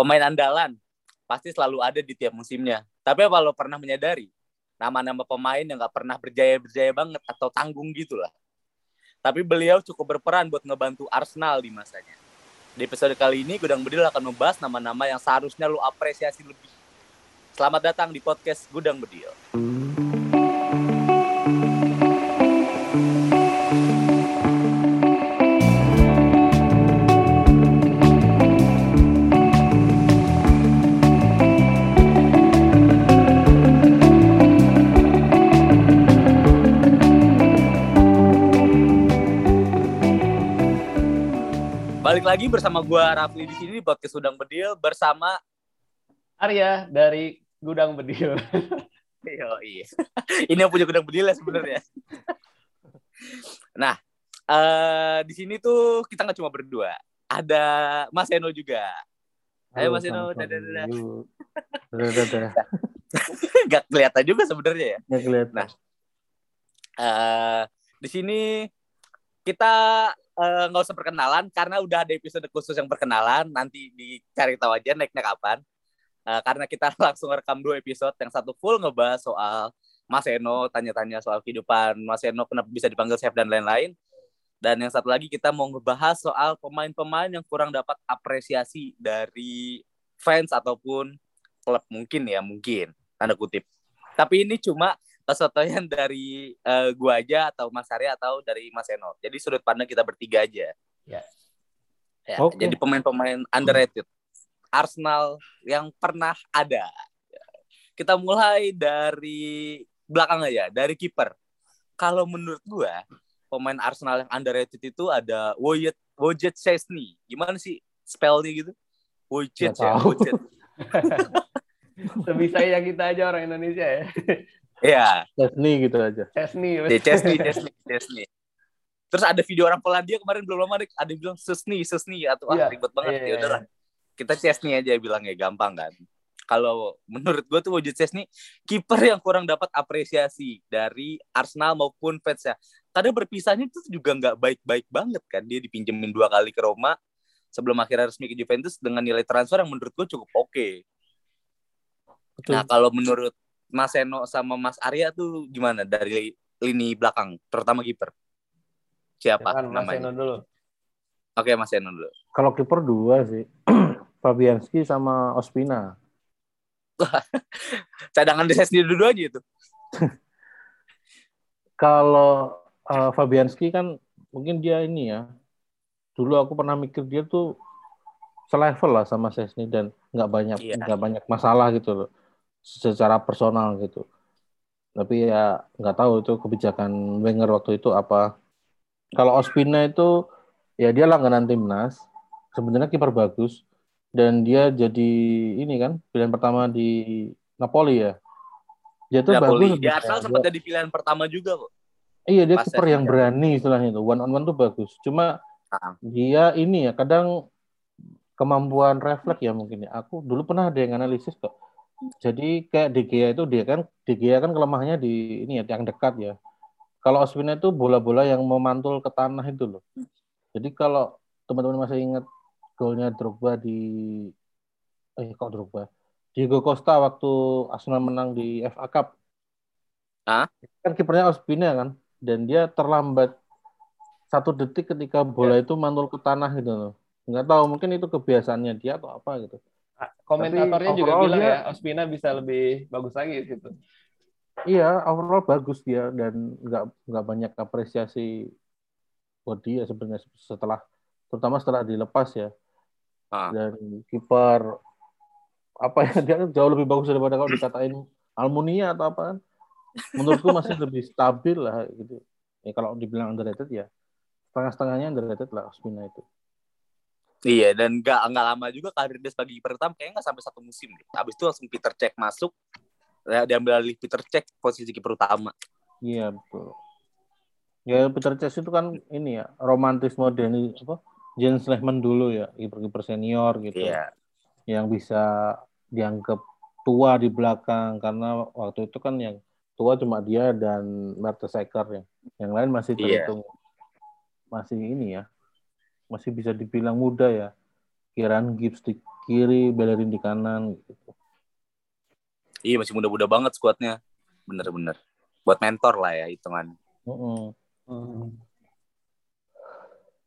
pemain andalan pasti selalu ada di tiap musimnya. Tapi apa lo pernah menyadari nama-nama pemain yang nggak pernah berjaya-berjaya banget atau tanggung gitu lah. Tapi beliau cukup berperan buat ngebantu Arsenal di masanya. Di episode kali ini, Gudang Bedil akan membahas nama-nama yang seharusnya lo apresiasi lebih. Selamat datang di podcast Gudang Bedil. Balik lagi bersama gua Rafli di sini di podcast Gudang Bedil bersama Arya dari Gudang Bedil. Yo, iya. Ini yang punya Gudang Bedil ya sebenarnya. nah, uh, di sini tuh kita nggak cuma berdua. Ada Mas Eno juga. Ayo Mas Eno, dadah dadah. Dadah Gak kelihatan juga sebenarnya ya. Gak kelihatan. Nah, uh, di sini kita nggak uh, usah perkenalan karena udah ada episode khusus yang perkenalan. Nanti dicari tahu aja naiknya kapan. Uh, karena kita langsung rekam dua episode yang satu full ngebahas soal Mas Eno tanya-tanya soal kehidupan Mas Eno kenapa bisa dipanggil chef dan lain-lain. Dan yang satu lagi kita mau ngebahas soal pemain-pemain yang kurang dapat apresiasi dari fans ataupun klub mungkin ya mungkin. Tanda kutip. Tapi ini cuma kesotoyan dari uh, gua aja atau Mas Arya atau dari Mas Eno. Jadi sudut pandang kita bertiga aja. Ya. ya okay. Jadi pemain-pemain underrated. Arsenal yang pernah ada. Kita mulai dari belakang aja, dari kiper. Kalau menurut gua, pemain Arsenal yang underrated itu ada Wojciech Wojciech Szczesny. Gimana sih spellnya gitu? Wojciech ya, Wojciech. Sebisa kita aja orang Indonesia ya. Iya. Chesney gitu aja. Chesney. Ya, Chesney, Chesney, Chesney. Terus ada video orang Polandia kemarin belum lama ada yang bilang Sesni, Sesni atau ah, yeah. ribet banget. Yeah, ya udahlah. Kita Chesney aja bilang ya gampang kan. Kalau menurut gue tuh wujud Chesney kiper yang kurang dapat apresiasi dari Arsenal maupun fans ya. Kadang berpisahnya itu juga nggak baik-baik banget kan. Dia dipinjemin dua kali ke Roma sebelum akhirnya resmi ke Juventus dengan nilai transfer yang menurut gue cukup oke. Okay. Nah kalau menurut Mas Eno sama Mas Arya tuh gimana dari lini belakang, terutama kiper? Siapa Jangan namanya? Mas Eno dulu. Oke, Mas Eno dulu. Kalau kiper dua sih. Fabianski sama Ospina. Cadangan desa sendiri dulu aja itu. Kalau uh, Fabianski kan mungkin dia ini ya. Dulu aku pernah mikir dia tuh selevel lah sama Sesni dan nggak banyak iya. nggak iya. banyak masalah gitu loh secara personal gitu. Tapi ya nggak tahu itu kebijakan Wenger waktu itu apa. Kalau Ospina itu ya dia langganan timnas, sebenarnya kiper bagus dan dia jadi ini kan pilihan pertama di Napoli ya. Dia tuh Napoli. bagus. Di Arsenal ya. sempat jadi pilihan pertama juga kok. Iya dia kiper yang berani istilahnya itu one on one tuh bagus. Cuma uh dia ini ya kadang kemampuan refleks ya mungkin ya. Aku dulu pernah ada yang analisis kok jadi kayak DG itu dia kan DG kan kelemahannya di ini ya yang dekat ya. Kalau Ospina itu bola-bola yang memantul ke tanah itu loh. Jadi kalau teman-teman masih ingat golnya Drogba di eh kok Drogba? Diego Costa waktu Arsenal menang di FA Cup. Hah? Kan kipernya Ospina kan dan dia terlambat satu detik ketika bola ya. itu mantul ke tanah gitu loh. Nggak tahu mungkin itu kebiasaannya dia atau apa gitu komentatornya juga bilang dia, ya Ospina bisa lebih bagus lagi gitu. Iya, overall bagus dia dan nggak nggak banyak apresiasi buat dia sebenarnya setelah terutama setelah dilepas ya. Ah. Dan kiper apa ya dia kan jauh lebih bagus daripada kalau dikatain Almunia atau apa kan. Menurutku masih lebih stabil lah gitu. Ya kalau dibilang underrated ya setengah-setengahnya underrated lah Ospina itu. Iya dan nggak nggak lama juga karir dia sebagai kiper pertama kayaknya nggak sampai satu musim deh. Habis itu langsung Peter Cech masuk, ya, diambil alih Peter Cech posisi kiper utama. Iya betul. Ya Peter Cech itu kan ini ya romantis modern apa Jens Lehmann dulu ya kiper-kiper senior gitu. Iya. Yang bisa dianggap tua di belakang karena waktu itu kan yang tua cuma dia dan Mertesacker ya. Yang lain masih iya. terhitung iya. masih ini ya masih bisa dibilang muda ya. Kieran Gibbs di kiri, Bellerin di kanan gitu. Iya masih muda-muda banget skuadnya. Bener-bener. Buat mentor lah ya hitungan. Mm -mm. Hmm.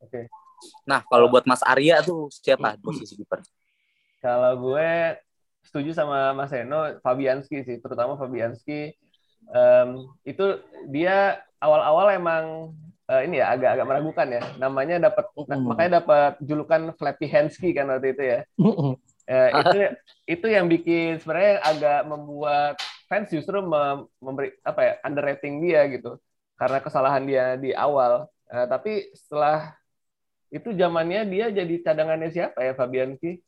Oke. Nah kalau buat Mas Arya tuh siapa posisi kiper? Kalau gue setuju sama Mas Eno, Fabianski sih, terutama Fabianski. Um, itu dia awal-awal emang uh, ini ya agak-agak meragukan ya. Namanya dapat nah, makanya dapat julukan Flappy Hansky kan waktu itu ya. Uh, itu itu yang bikin sebenarnya agak membuat fans justru mem memberi apa ya underrating dia gitu karena kesalahan dia di awal. Uh, tapi setelah itu zamannya dia jadi cadangannya siapa ya Fabianski?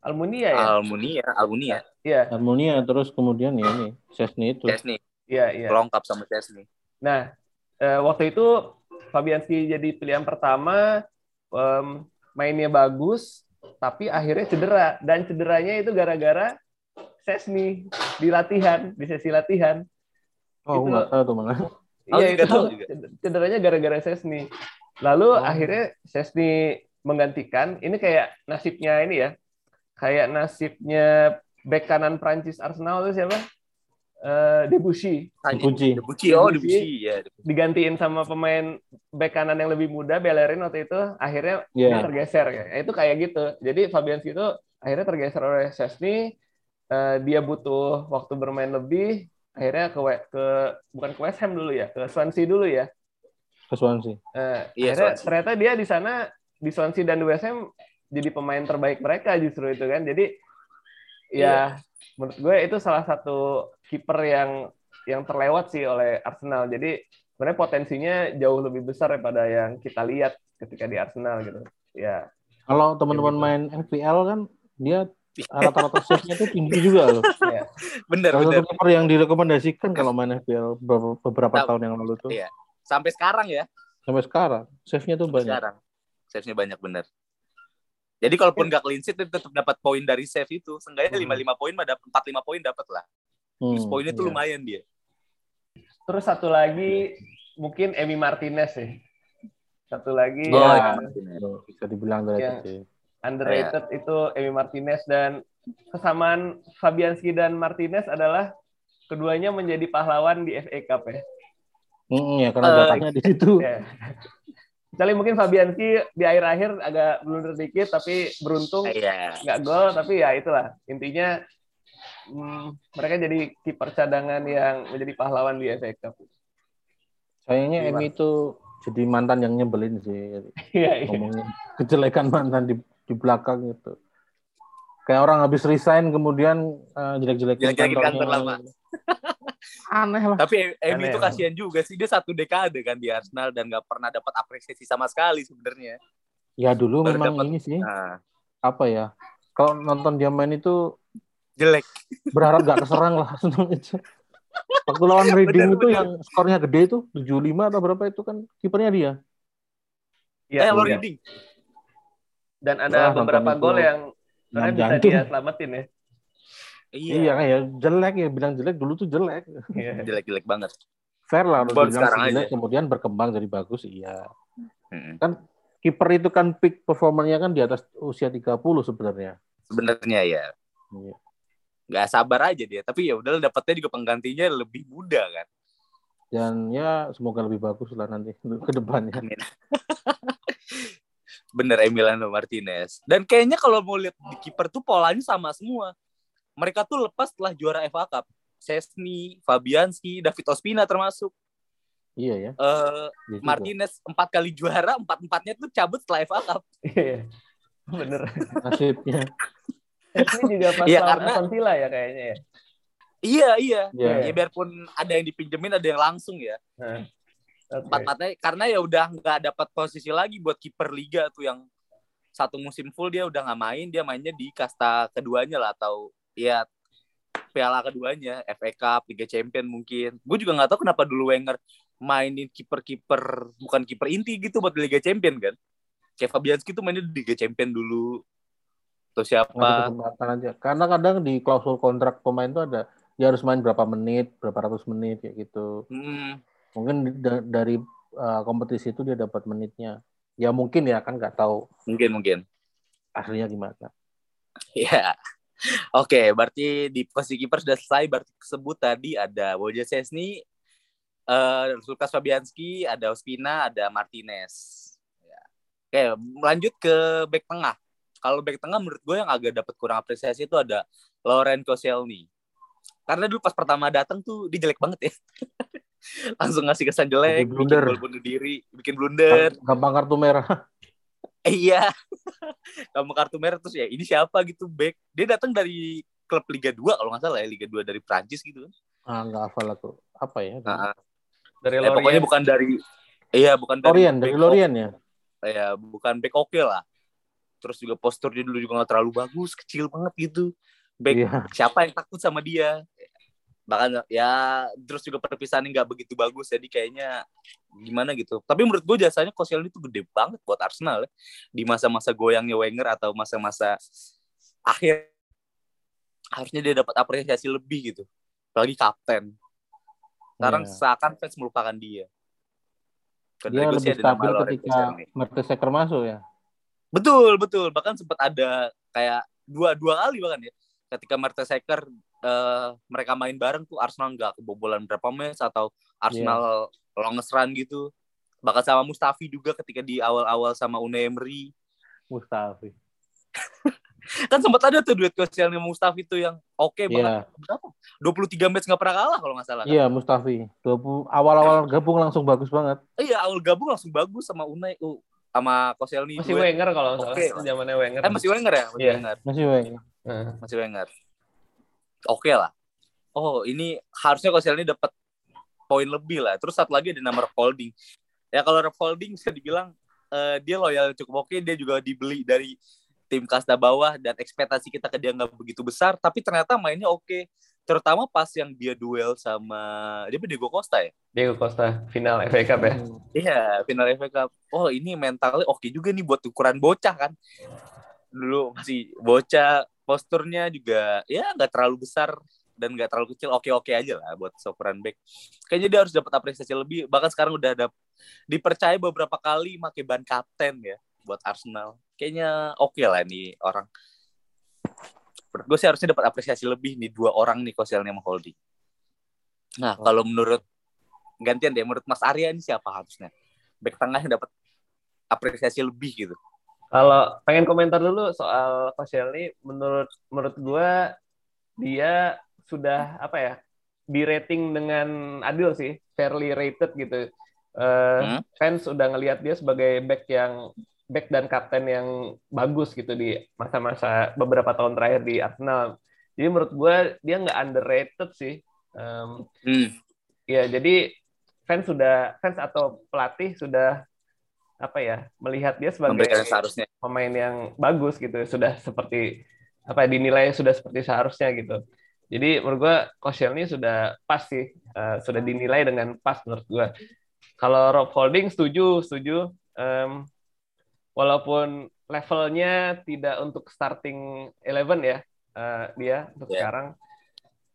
Almunia ya? Almunia, Almunia. Iya. Almunia terus kemudian ya ini Chesney itu. Chesney. Iya, iya. Lengkap sama Chesney. Nah, eh, waktu itu Fabianski jadi pilihan pertama, um, mainnya bagus, tapi akhirnya cedera. Dan cederanya itu gara-gara Chesney di latihan, di sesi latihan. Oh, itu, nggak tahu tuh mana. Iya, Oh, itu tahu juga. cederanya gara-gara Chesney. Lalu Oh. akhirnya Chesney menggantikan. Ini kayak nasibnya ini ya, kayak nasibnya bek kanan Prancis Arsenal itu siapa? Eh, Debussy Debuchy. Debuchy, oh Debussy. Ya. digantiin sama pemain bek kanan yang lebih muda Bellerin waktu itu akhirnya Iya. dia tergeser ya itu kayak gitu jadi Fabianski itu akhirnya tergeser oleh Chesney Eh, dia butuh waktu bermain lebih akhirnya ke ke bukan ke West Ham dulu ya ke Swansea dulu ya Ke Swansea. Eh, Iya, akhirnya Swansea. ternyata dia di sana di Swansea dan di West Ham jadi pemain terbaik mereka justru itu kan jadi ya menurut gue itu salah satu kiper yang yang terlewat sih oleh Arsenal jadi sebenarnya potensinya jauh lebih besar daripada yang kita lihat ketika di Arsenal gitu ya Kalau teman-teman gitu. main FPL kan dia rata-rata save-nya tuh tinggi juga loh. Bener, Salah bener. satu kiper yang direkomendasikan kalau main FPL beberapa, beberapa Tahu. tahun yang lalu tuh Iya. Sampai sekarang ya. sampai sekarang save-nya tuh banyak. Sekarang. Save-nya banyak bener. Jadi kalaupun nggak clean sheet, dia tetap dapat poin dari save itu. Seenggaknya Hmm. lima lima poin, mah dapat empat lima poin dapat lah. Terus Hmm, poinnya tuh iya. lumayan dia. terus satu lagi mungkin Emi Martinez sih satu lagi Oh, yang iya. Oh, bisa dibilang dari Yang- sih. underrated itu Emi Martinez dan kesamaan Fabianski dan Martinez adalah keduanya menjadi pahlawan di FA Cup ya. Hmm, ya karena datanya di situ. Ya. Kecuali mungkin Fabianski di akhir-akhir agak blunder dikit tapi beruntung Iya. nggak gol tapi ya itulah intinya hmm, mereka jadi kiper cadangan yang menjadi pahlawan di FA Cup. Sayangnya? Emi itu jadi mantan yang nyebelin sih. Iya, iya. Ngomongin kejelekan mantan di di belakang itu. Kayak orang habis resign kemudian eh, jelek-jelekin Jelek-jelekin kantor lama. Aneh lah. Tapi Emi itu kasihan juga sih. Dia satu dekade kan di Arsenal dan nggak pernah dapat apresiasi sama sekali sebenarnya. Ya dulu Baru memang dapat- ini sih Nah, apa ya? Kalau nonton dia main itu jelek. berharap gak keserang lah itu. Waktu lawan Reading Bener, itu bener. yang skornya gede itu 75 atau berapa itu kan kipernya dia. Iya, eh, iya. reading. Dan ada Wah, beberapa gol yang sebenarnya bisa dia selamatin ya. Iya kan ya jelek ya bilang jelek dulu tuh jelek. Iya. Jelek-jelek banget. Fair lah harus sekarang jelek aja. kemudian berkembang jadi bagus iya. Mm-mm. Kiper itu kan peak performanya kan di atas usia 30 sebenarnya. Sebenarnya ya. Iya. Nggak sabar aja dia. Tapi ya udah dapetnya juga penggantinya lebih muda kan. Dan ya semoga lebih bagus lah nanti ke depannya. Amin. Bener Emiliano Martinez. Dan kayaknya kalau mau lihat di kiper tuh polanya sama semua. Mereka tuh lepas setelah juara FA Cup. Sesni, Fabianski, David Ospina termasuk. Iya ya. Eh, Iya juga. Martinez empat kali juara, empat-empatnya tuh cabut setelah FA Cup. Iya. Bener. Nasibnya. Ini juga pas Iya, lawan karena- Aston Villa ya kayaknya ya. Iya, iya. Iya. Ya biarpun ada yang dipinjemin, ada yang langsung ya. Nah, oke. Empat-empatnya karena ya udah nggak dapat posisi lagi buat kiper liga tuh yang satu musim full dia udah nggak main, dia mainnya di kasta keduanya lah atau ya piala keduanya, FA Cup, Liga Champion mungkin. Gue juga nggak tahu kenapa dulu Wenger mainin kiper-kiper bukan kiper inti gitu buat Liga Champion kan. Kayak Fabianski tuh mainnya di Liga Champion dulu. Atau siapa? aja. Karena kadang di klausul kontrak pemain tuh ada dia harus main berapa menit, berapa ratus menit kayak gitu. Hmm, Mungkin da- dari uh, kompetisi itu dia dapat menitnya. Ya mungkin ya kan nggak tahu mungkin mungkin. aslinya gimana. Ya. Oke, berarti di posisi kiper sudah selesai. Berarti sebut tadi ada Wojciech Szczesny, uh, Lukas Fabianski, ada Ospina, ada Martinez. Ya. Oke, lanjut ke back tengah. Kalau back tengah menurut gue yang agak dapat kurang apresiasi itu ada Loren Koscielny. Karena dulu pas pertama datang tuh dia jelek banget ya. Langsung ngasih kesan jelek, bikin blunder. gol bunuh diri, bikin blunder. Gampang kartu merah. Iya. Kamu kartu merah terus ya ini siapa gitu back. Dia datang dari klub Liga 2 kalau nggak salah ya Liga 2 dari Prancis gitu kan. Ah, nggak hafal aku. Apa ya? Nah, Dari eh, pokoknya bukan dari iya bukan dari Lorient, dari Lorient ya. oke- Ya, bukan back oke lah. Terus juga posturnya dulu juga nggak terlalu bagus, kecil banget gitu. Back Iya. siapa yang takut sama dia? Bahkan ya terus juga perpisahannya nggak begitu bagus jadi kayaknya gimana gitu. Tapi menurut gue jasanya Koscielny itu gede banget buat Arsenal ya. Di masa-masa goyangnya Wenger atau masa-masa akhir harusnya dia dapat apresiasi lebih gitu. Apalagi kapten. Sekarang Iya. seakan fans melupakan dia. Kalau Dia lebih stabil ketika. Mertesacker masuk ya. Betul, betul. Bahkan sempat ada kayak dua dua kali bahkan ya. Ketika Mertesacker eh, mereka main bareng tuh Arsenal nggak kebobolan berapa match atau Arsenal longest run gitu. Bahkan sama Mustafi juga ketika di awal-awal sama Unai Emery. Mustafi. Kan sempat ada tuh duet Koscielny sama Mustafi tuh yang oke banget. Iya, Berapa? 23 match nggak pernah kalah kalau nggak salah. kan? iya Mustafi. 20 awal-awal gabung langsung bagus banget. Iya, awal gabung langsung bagus sama Unai uh, sama Koscielny. masih duet. Wenger kalau nggak salah. Oke. Itu zamannya Wenger. Eh, masih Wenger ya? Masih Iya. Wenger. Masih. Nah, masih Wenger. Oke lah. Oh, ini harusnya Koscielny dapat poin lebih lah. Terus satu lagi ada nama Rob Holding. Ya kalau Rob Holding bisa dibilang eh, dia loyal cukup oke, dia juga dibeli dari tim kasta bawah dan ekspektasi kita ke dia nggak begitu besar, tapi ternyata mainnya oke. Terutama pas yang dia duel sama dia Diego Costa ya. Diego Costa final FA Cup ya. Iya, final FA Cup. Oh, ini mentalnya oke juga nih buat ukuran bocah kan. Dulu masih bocah, posturnya juga ya nggak terlalu besar dan nggak terlalu kecil. Oke-oke aja lah buat ukuran back. Kayaknya dia harus dapat apresiasi lebih. Bahkan sekarang udah ada dipercaya beberapa kali pakai ban kapten ya buat Arsenal. Kayaknya oke lah nih orang. Menurut gue sih harusnya dapat apresiasi lebih nih dua orang nih Koscielny sama Holding. Nah, kalau menurut gantian deh menurut Mas Arya ini siapa harusnya? Back tengah yang dapat apresiasi lebih gitu. Kalau pengen komentar dulu soal Koscielny, menurut menurut gua dia sudah apa ya di rating dengan adil sih, fairly rated gitu. Eh, Hmm. Fans udah ngelihat dia sebagai back yang back dan kapten yang bagus gitu di masa-masa beberapa tahun terakhir di Arsenal. Jadi menurut gua dia nggak underrated sih. Em, Hmm. Ya, jadi fans sudah fans atau pelatih sudah apa ya melihat dia sebagai seharusnya. pemain yang bagus gitu sudah seperti apa ya, dinilai sudah seperti seharusnya gitu. Jadi menurut gua Koscielny sudah pas sih eh, sudah dinilai dengan pas menurut gua. Kalau Rob Holding setuju setuju. Em, walaupun levelnya tidak untuk starting 11 ya eh, dia untuk Ya. sekarang.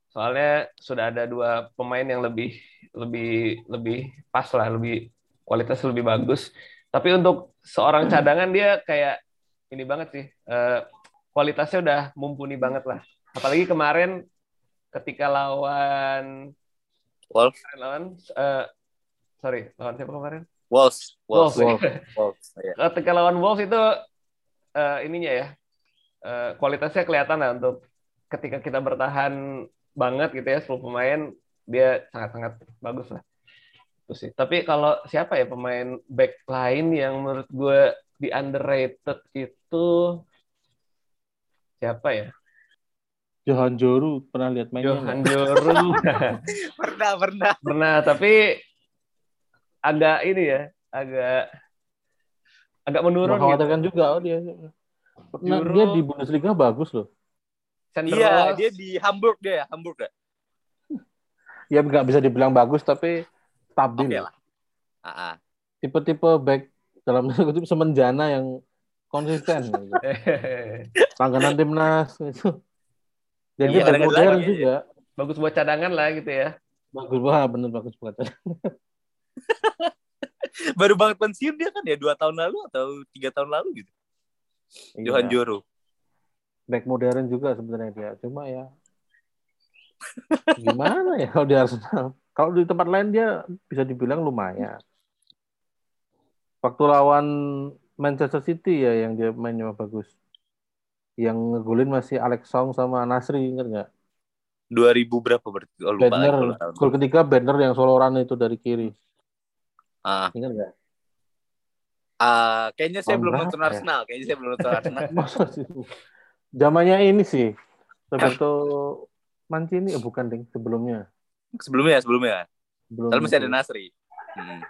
Soalnya sudah ada dua pemain yang lebih lebih lebih pas lah lebih kualitas lebih bagus tapi untuk seorang cadangan dia kayak ini banget sih eh, kualitasnya udah mumpuni banget lah apalagi kemarin ketika lawan Wolf, lawan eh, sorry lawan siapa kemarin Wolves, Wolves, Wolves. Wolves. Iya. ketika lawan Wolves itu eh, ininya ya eh, kualitasnya kelihatan lah untuk ketika kita bertahan banget gitu ya 10 pemain dia sangat-sangat bagus lah itu sih tapi kalau siapa ya pemain back lain yang menurut gue di underrated itu siapa ya Johan Joru pernah lihat mainnya Johan nggak? Joru Pernah, pernah. pernah tapi agak ini ya agak agak menurun gitu. Mengkhawatirkan juga oh dia. Pernah, Juru- dia di Bundesliga bagus loh. Center Iya, Ross. dia di Hamburg dia, ya, Hamburg ya. Ya nggak bisa dibilang bagus tapi stabil. Oke lah. Ah, ah. Tipe-tipe back dalam kutip semenjana yang konsisten. gitu. Langganan timnas itu. Dan Iya, kadang-kadang modern lagi, juga. bagus buat cadangan lah gitu ya Bagus banget, bener bagus banget. Baru banget pensiun dia kan ya dua tahun lalu atau tiga tahun lalu gitu. Iya. Johan Joro. back modern juga sebenarnya dia. Cuma ya gimana ya kalau di Arsenal? Kalau di tempat lain dia bisa dibilang lumayan. Waktu lawan Manchester City ya yang dia mainnya bagus. Yang ngegolin masih Alex Song sama Nasri ingat nggak? 2000 berapa berarti? Oh, lupa Banner, gol ketiga Banner yang soloran itu dari kiri. Ah, Ingat nggak? ah, kayaknya saya Tahun belum nonton ya? Arsenal. Kayaknya saya belum nonton Arsenal. Zamannya ini sih. Roberto Mancini, eh, bukan ding, sebelumnya. Sebelumnya, sebelumnya. Sebelum Kalau masih ada. Nasri. Hmm.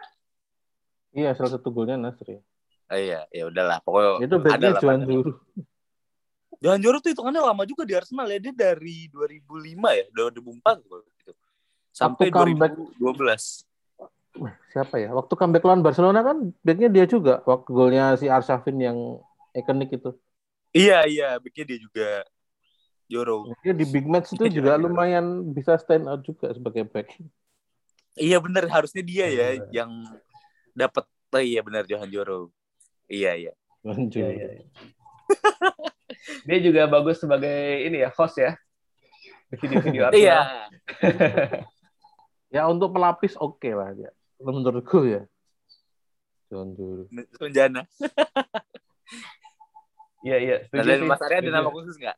Iya, salah satu golnya Nasri. Oh, iya, ya udahlah. Pokoknya Itu ada backnya Pak. Juru. Johan Joro tuh hitungannya lama juga di Arsenal ya. Dia dari 2005 ya, 2004 gitu. Sampai Waktu comeback. 2012. Siapa ya? Waktu comeback lawan Barcelona kan backnya dia juga. Waktu golnya si Arshavin yang ikonik itu. Iya, iya, bikin dia juga Joro. Dia di big match itu Iya, juga iya. lumayan bisa stand out juga sebagai back. Iya bener, harusnya dia ya Bener. yang dapat. Oh iya benar Johan Joro. Iya, iya. Juru. Iya, iya, iya. Dia juga bagus sebagai ini ya host ya. Di Video-video Arsenal. Iya. Ya untuk pelapis oke lah dia. Menurutku ya. Juan Juru. Sunjana. Iya, iya. Sih, Mas Arya ada nama khusus nggak?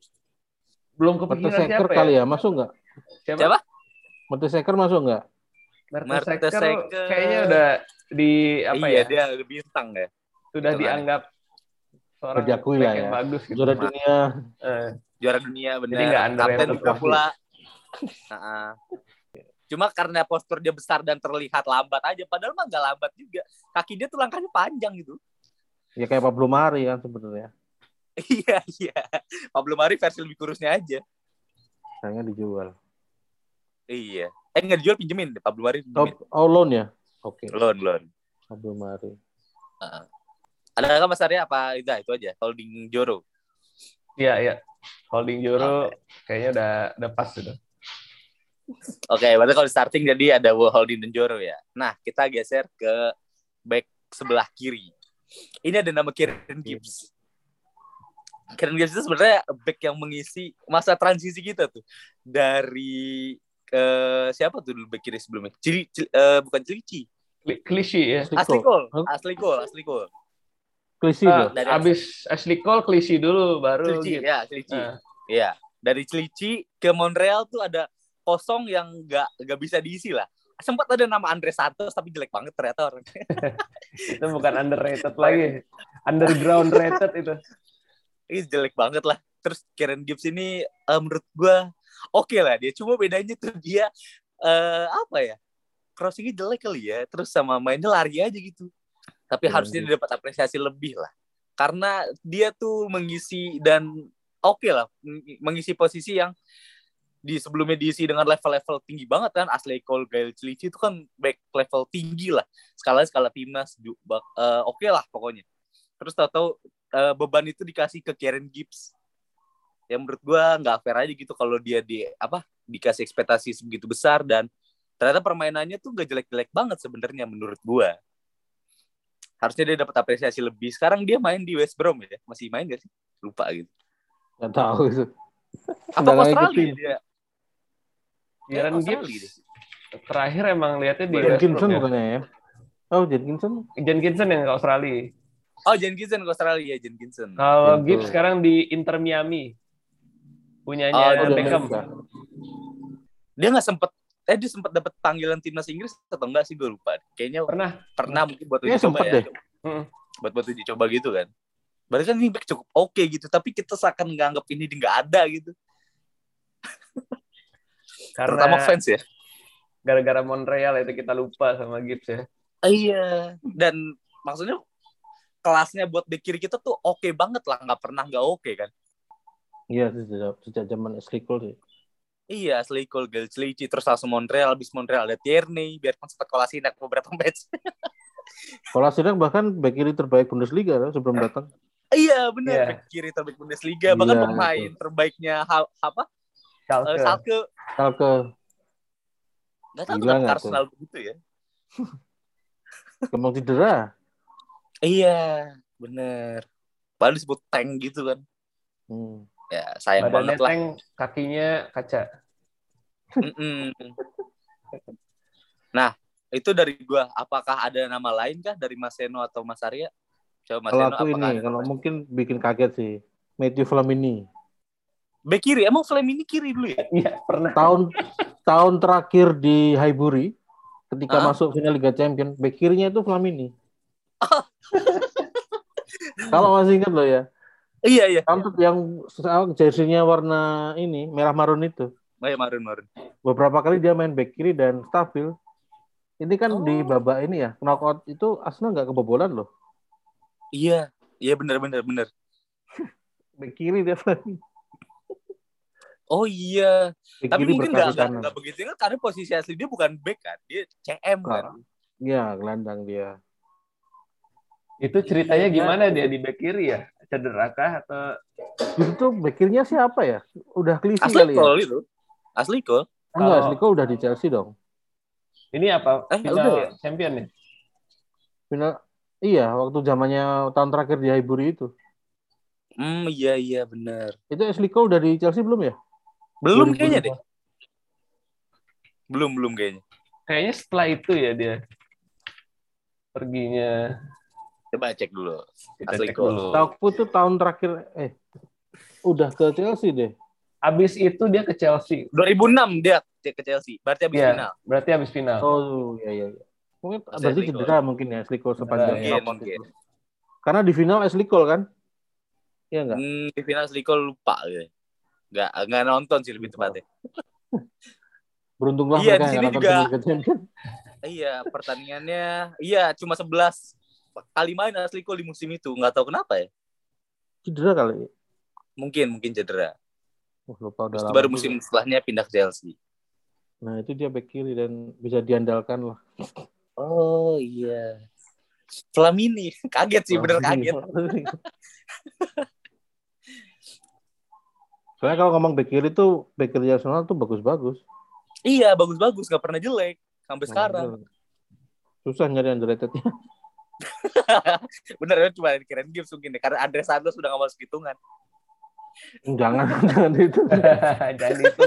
Belum kepikiran siapa kali ya? ya, masuk nggak? Siapa? Siapa? Mertesacker masuk nggak? Mertesacker Mertesacker. kayaknya udah di apa iya, ya? dia ada bintang ya. Sudah Hitungannya. dianggap seorang lah yang ya. bagus gitu. Juara dunia. Eh, Juara dunia benar. Jadi nggak underrated Kapten juga pula. Nah, Cuma karena postur dia besar dan terlihat lambat aja. Padahal mah nggak lambat juga. Kaki dia tuh langkahnya panjang gitu. Ya kayak Pablo Mari kan sebenarnya. iya, iya. Pablo Mari versi lebih kurusnya aja. Sayangnya dijual. Iya. Eh nggak dijual pinjemin deh. Pablo Mari Oh, pinjemin. oh loan ya? Oke. Loan, loan. Pablo Mari. Ada nggak Mas Arya apa itu itu aja? Holding Joro. Iya, iya. Holding Joro kayaknya udah udah pas gitu. Oke, berarti kalau starting jadi ada Holding dan Joro ya. Nah, kita geser ke back sebelah kiri. Ini ada nama Kieran Gibbs. Kieran Gibbs itu sebenarnya back yang mengisi masa transisi kita tuh dari eh, siapa tuh dulu back kiri sebelumnya? Cili, Cili- eh, bukan Cilici. Kli- Klisi ya. Asli Cole, asli Cole, asli Cole. Klisi Ah, tuh. Dari- abis Ashley Cole Klisi dulu baru Cilici, gitu. ya, Cilici. Ah. Iya, dari Cilici ke Montreal tuh ada kosong yang nggak nggak bisa diisi lah. Sempat ada nama Andre Santos tapi jelek banget ternyata orang. Itu bukan underrated lagi. Underground rated itu. Ini jelek banget lah. Terus Karen Gibbs ini eh, menurut gua oke lah dia. Cuma bedanya tuh dia eh apa ya? Crossingnya jelek kali ya. Terus sama mainnya lari aja gitu. Tapi Karen harusnya dia dapat apresiasi lebih lah. Karena dia tuh mengisi dan oke lah meng- mengisi posisi yang di sebelumnya diisi dengan level-level tinggi banget kan Ashley Cole, Gael Cilici itu kan back level tinggi lah skala skala timnas eh, oke lah pokoknya terus tahu-tahu eh, beban itu dikasih ke Karen Gibbs yang menurut gua nggak fair aja gitu kalau dia di apa dikasih ekspektasi sebegitu besar dan ternyata permainannya tuh gak jelek-jelek banget sebenarnya menurut gua harusnya dia dapat apresiasi lebih sekarang dia main di West Brom ya masih main gak sih lupa gitu Nggak tahu itu. apa Nggak Australia dia Kieran Australia Gibbs deh. terakhir emang lihatnya di West Jenkinson Brom ya. bukannya ya? Oh, Jenkinson. Jenkinson yang ke Australia. Oh Jenkinson ke Australia Jenkinson Kalau Gitu. Gibbs sekarang di Inter Miami. Oh, Punyanya udah Beckham. Dia nggak sempet eh dia sempat dapat panggilan timnas Inggris atau enggak sih gue lupa kayaknya Pernah. pernah mungkin buat uji coba sempet ya deh. Buat buat uji coba gitu kan berarti kan ini back cukup oke gitu tapi kita seakan nganggap ini nggak ada gitu Karena terutama fans ya gara-gara Montreal itu kita lupa sama Gibbs ya. iya dan maksudnya kelasnya buat back kiri kita tuh oke banget lah nggak pernah nggak oke kan? Iya, sejak, sejak zaman Cole sih. iya Gal Cilici terus langsung Montreal habis Montreal ada Tierney biarpun sempat kolasinak beberapa match. Kalau Sidak bahkan back kiri terbaik Bundesliga kan, sebelum datang. iya benar back kiri terbaik Bundesliga bahkan Iya, pemain terbaiknya ha- apa? Schalke. Eh, Schalke. Schalke. Nggak tahu Gila kenapa Arsenal begitu ya. Kembang cedera. Iya bener Padahal disebut tank gitu kan Hmm. Ya, sayang Badannya banget lah. tank, kakinya kaca. Mm-mm. Nah, itu dari gua. Apakah ada nama lain kah dari Mas Seno atau Mas Arya? Coba Mas Kalau Seno, aku ini, ada kalau mungkin bikin kaget sih. Matthew Flamini. Bek kiri, emang Flame ini kiri dulu ya? Iya, pernah. Tahun tahun terakhir di Highbury ketika Hah? masuk final Liga Champion, bek kirinya itu Flamini. Kalau masih ingat loh ya. Iya, iya. Tahun tuh yang jersey-nya warna ini merah marun itu. Oh, iya, Marun, Marun. Beberapa kali dia main bek kiri dan stabil. Ini kan Oh. di babak ini ya, knockout itu Arsenal nggak kebobolan loh. Iya, iya benar benar benar. Bek kiri dia. Oh iya, Bek tapi mungkin nggak nggak begitu kan karena posisi asli dia bukan back kan, dia CM kan. Iya, gelandang dia. Itu ceritanya Iya, gimana dia di back kiri ya? Cedera kah atau Itu bek kirinya siapa ya? Udah klise Asli kali ya? gol itu, asli gol. Enggak, Kalau- Sliko udah di Chelsea dong. ini apa? Eh, Final udah ya? champion ya? Final Iya, waktu zamannya tahun terakhir di Highbury itu. Hmm, iya iya benar. Itu Ashley Cole udah di Chelsea belum ya? Belum 2005. kayaknya deh. Belum belum kayaknya. Kayaknya setelah itu ya dia perginya. Coba cek dulu. Kita Asli cek dulu. Tuh tahun terakhir eh udah ke Chelsea deh. Abis itu dia ke Chelsea. 2006 dia ke Chelsea. Berarti habis Iya. final. Berarti abis final. Oh iya iya. iya. Mungkin Mas berarti cedera mungkin ya Ashley Cole sepanjang Cedera, Mungkin mungkin. itu. Karena di final Ashley Cole kan? Iya enggak? Hmm, di final asli gol lupa gitu. Nggak nggak nonton sih lebih tepatnya. Beruntunglah Iya, mereka di yang sini nonton juga. Iya, pertandingannya iya cuma 11 kali main asli gol di musim itu. Nggak tahu kenapa ya. Cedera kali. Mungkin mungkin cedera. Oh, lupa udah Terus lama baru juga. musim setelahnya pindah ke Chelsea. Nah, itu dia back kiri dan bisa diandalkan lah. Oh iya. Flamini. Kaget sih, bener kaget. Soalnya kalau ngomong back kiri tuh back kiri Arsenal tuh bagus-bagus. Iya, bagus-bagus. Nggak pernah jelek. Sampai sekarang. Susah nyari underrated-nya. Bener, ya, cuma kirain Gibbs mungkin deh. Karena Andre Santos sudah nggak masuk hitungan. Jangan, jangan itu. Jangan itu.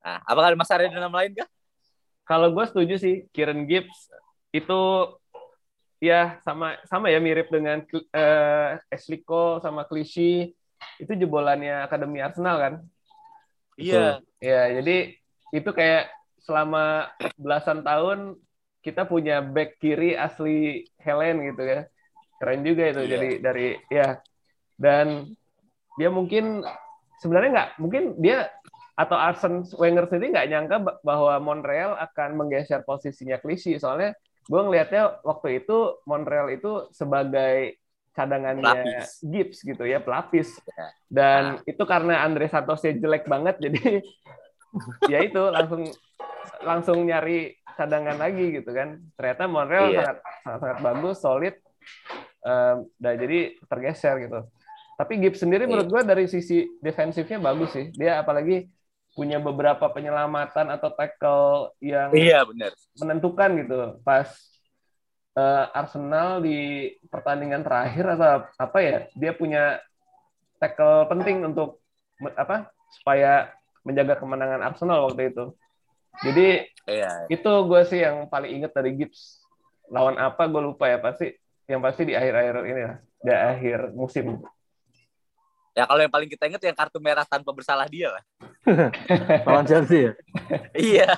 Nah, apakah Mas Arya ada nama lain kah? Kalau gue setuju sih, Kieran Gibbs itu ya sama sama ya mirip dengan eh, Ashley Cole sama Clichy itu jebolannya Akademi Arsenal kan. Iya. Ya, jadi itu kayak selama belasan tahun kita punya back kiri asli Helen gitu ya. Keren juga itu. Iya. Jadi dari ya dan dia mungkin sebenarnya nggak mungkin dia atau Arsene Wenger sendiri nggak nyangka ba- bahwa Montreal akan menggeser posisinya Clichy soalnya gue ngelihatnya waktu itu Montreal itu sebagai cadangannya Pelapis. Gibbs gitu ya pelapis Ya. dan itu karena Andre Santosnya jelek banget jadi ya itu langsung langsung nyari cadangan lagi gitu kan ternyata Montreal Iya. sangat, sangat sangat bagus solid Em, dan jadi tergeser gitu tapi Gibbs sendiri Iya. menurut gue dari sisi defensifnya bagus sih dia apalagi punya beberapa penyelamatan atau tackle yang Iya, benar. menentukan gitu pas eh, Arsenal di pertandingan terakhir atau apa ya dia punya tackle penting untuk apa supaya menjaga kemenangan Arsenal waktu itu jadi Iya. itu gue sih yang paling inget dari Gibbs lawan apa gue lupa ya pasti yang pasti di akhir-akhir ini lah di akhir musim Ya kalau yang paling kita ingat yang kartu merah tanpa bersalah dia lah. Lawan Chelsea ya. iya.